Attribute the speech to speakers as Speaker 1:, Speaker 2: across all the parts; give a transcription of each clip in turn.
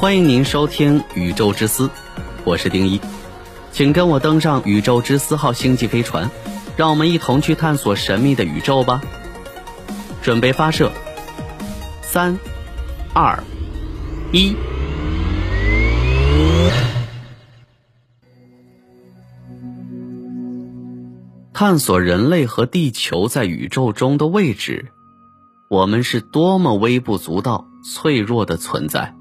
Speaker 1: 欢迎您收听《宇宙之思》，我是丁一，请跟我登上宇宙之思号星际飞船，让我们一同去探索神秘的宇宙吧。准备发射，三、二、一。探索人类和地球在宇宙中的位置，我们是多么微不足道、脆弱的存在。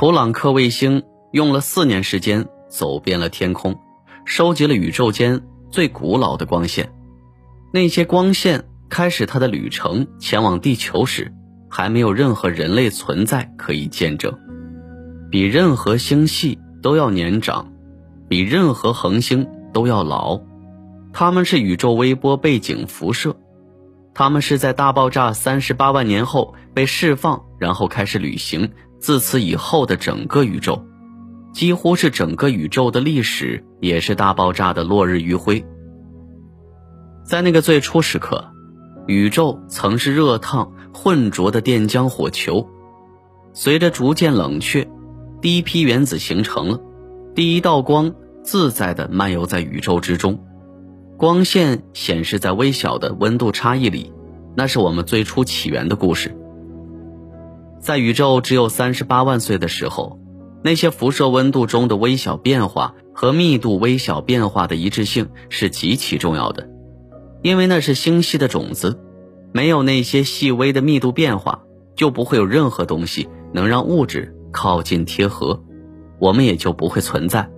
Speaker 1: 普朗克卫星用了四年时间走遍了天空，收集了宇宙间最古老的光线。那些光线开始它的旅程前往地球时，还没有任何人类存在可以见证。比任何星系都要年长。比任何恒星都要老，它们是宇宙微波背景辐射，它们是在大爆炸三十八万年后被释放，然后开始旅行。自此以后的整个宇宙，几乎是整个宇宙的历史，也是大爆炸的落日余晖。在那个最初时刻，宇宙曾是热烫混浊的电浆火球，随着逐渐冷却，第一批原子形成了。第一道光自在地漫游在宇宙之中，光线显示在微小的温度差异里，那是我们最初起源的故事。在宇宙只有三十八万岁的时候，那些辐射温度中的微小变化和密度微小变化的一致性是极其重要的，因为那是星系的种子，没有那些细微的密度变化，就不会有任何东西能让物质靠近贴合。我们也就不会存在，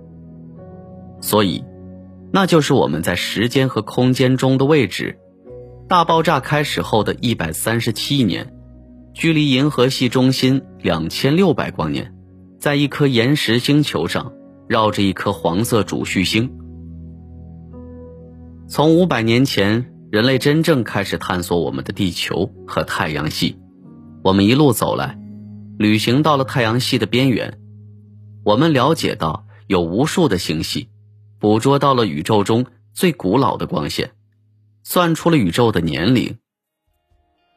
Speaker 1: 所以，那就是我们在时间和空间中的位置。大爆炸开始后的一百三十七年，距离银河系中心两千六百光年，在一颗岩石星球上绕着一颗黄色主序星。从五百年前，人类真正开始探索我们的地球和太阳系，我们一路走来，旅行到了太阳系的边缘。我们了解到有无数的星系，捕捉到了宇宙中最古老的光线，算出了宇宙的年龄。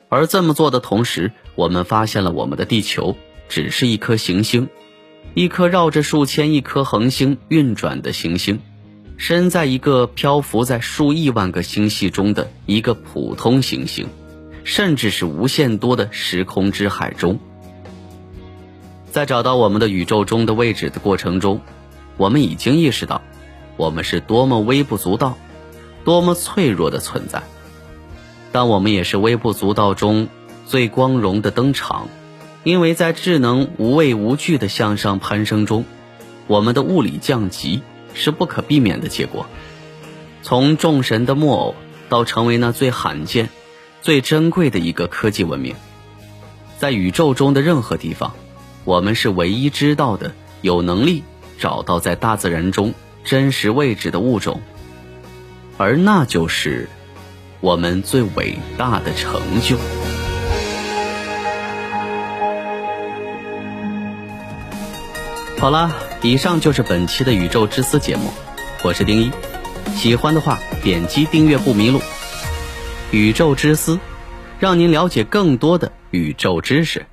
Speaker 1: 而这么做的同时，我们发现了我们的地球只是一颗行星，一颗绕着数千亿颗恒星运转的行星，身在一个漂浮在数亿万个星系中的一个普通行星，甚至是无限多的时空之海中。在找到我们的宇宙中的位置的过程中，我们已经意识到，我们是多么微不足道、多么脆弱的存在。但我们也是微不足道中最光荣的登场，因为在智能无畏无惧的向上攀升中，我们的物理降级是不可避免的结果。从众神的木偶到成为那最罕见、最珍贵的一个科技文明，在宇宙中的任何地方。我们是唯一知道的有能力找到在大自然中真实位置的物种，而那就是我们最伟大的成就。好了，以上就是本期的宇宙之思节目，我是丁一，喜欢的话点击订阅不迷路。宇宙之思，让您了解更多的宇宙知识。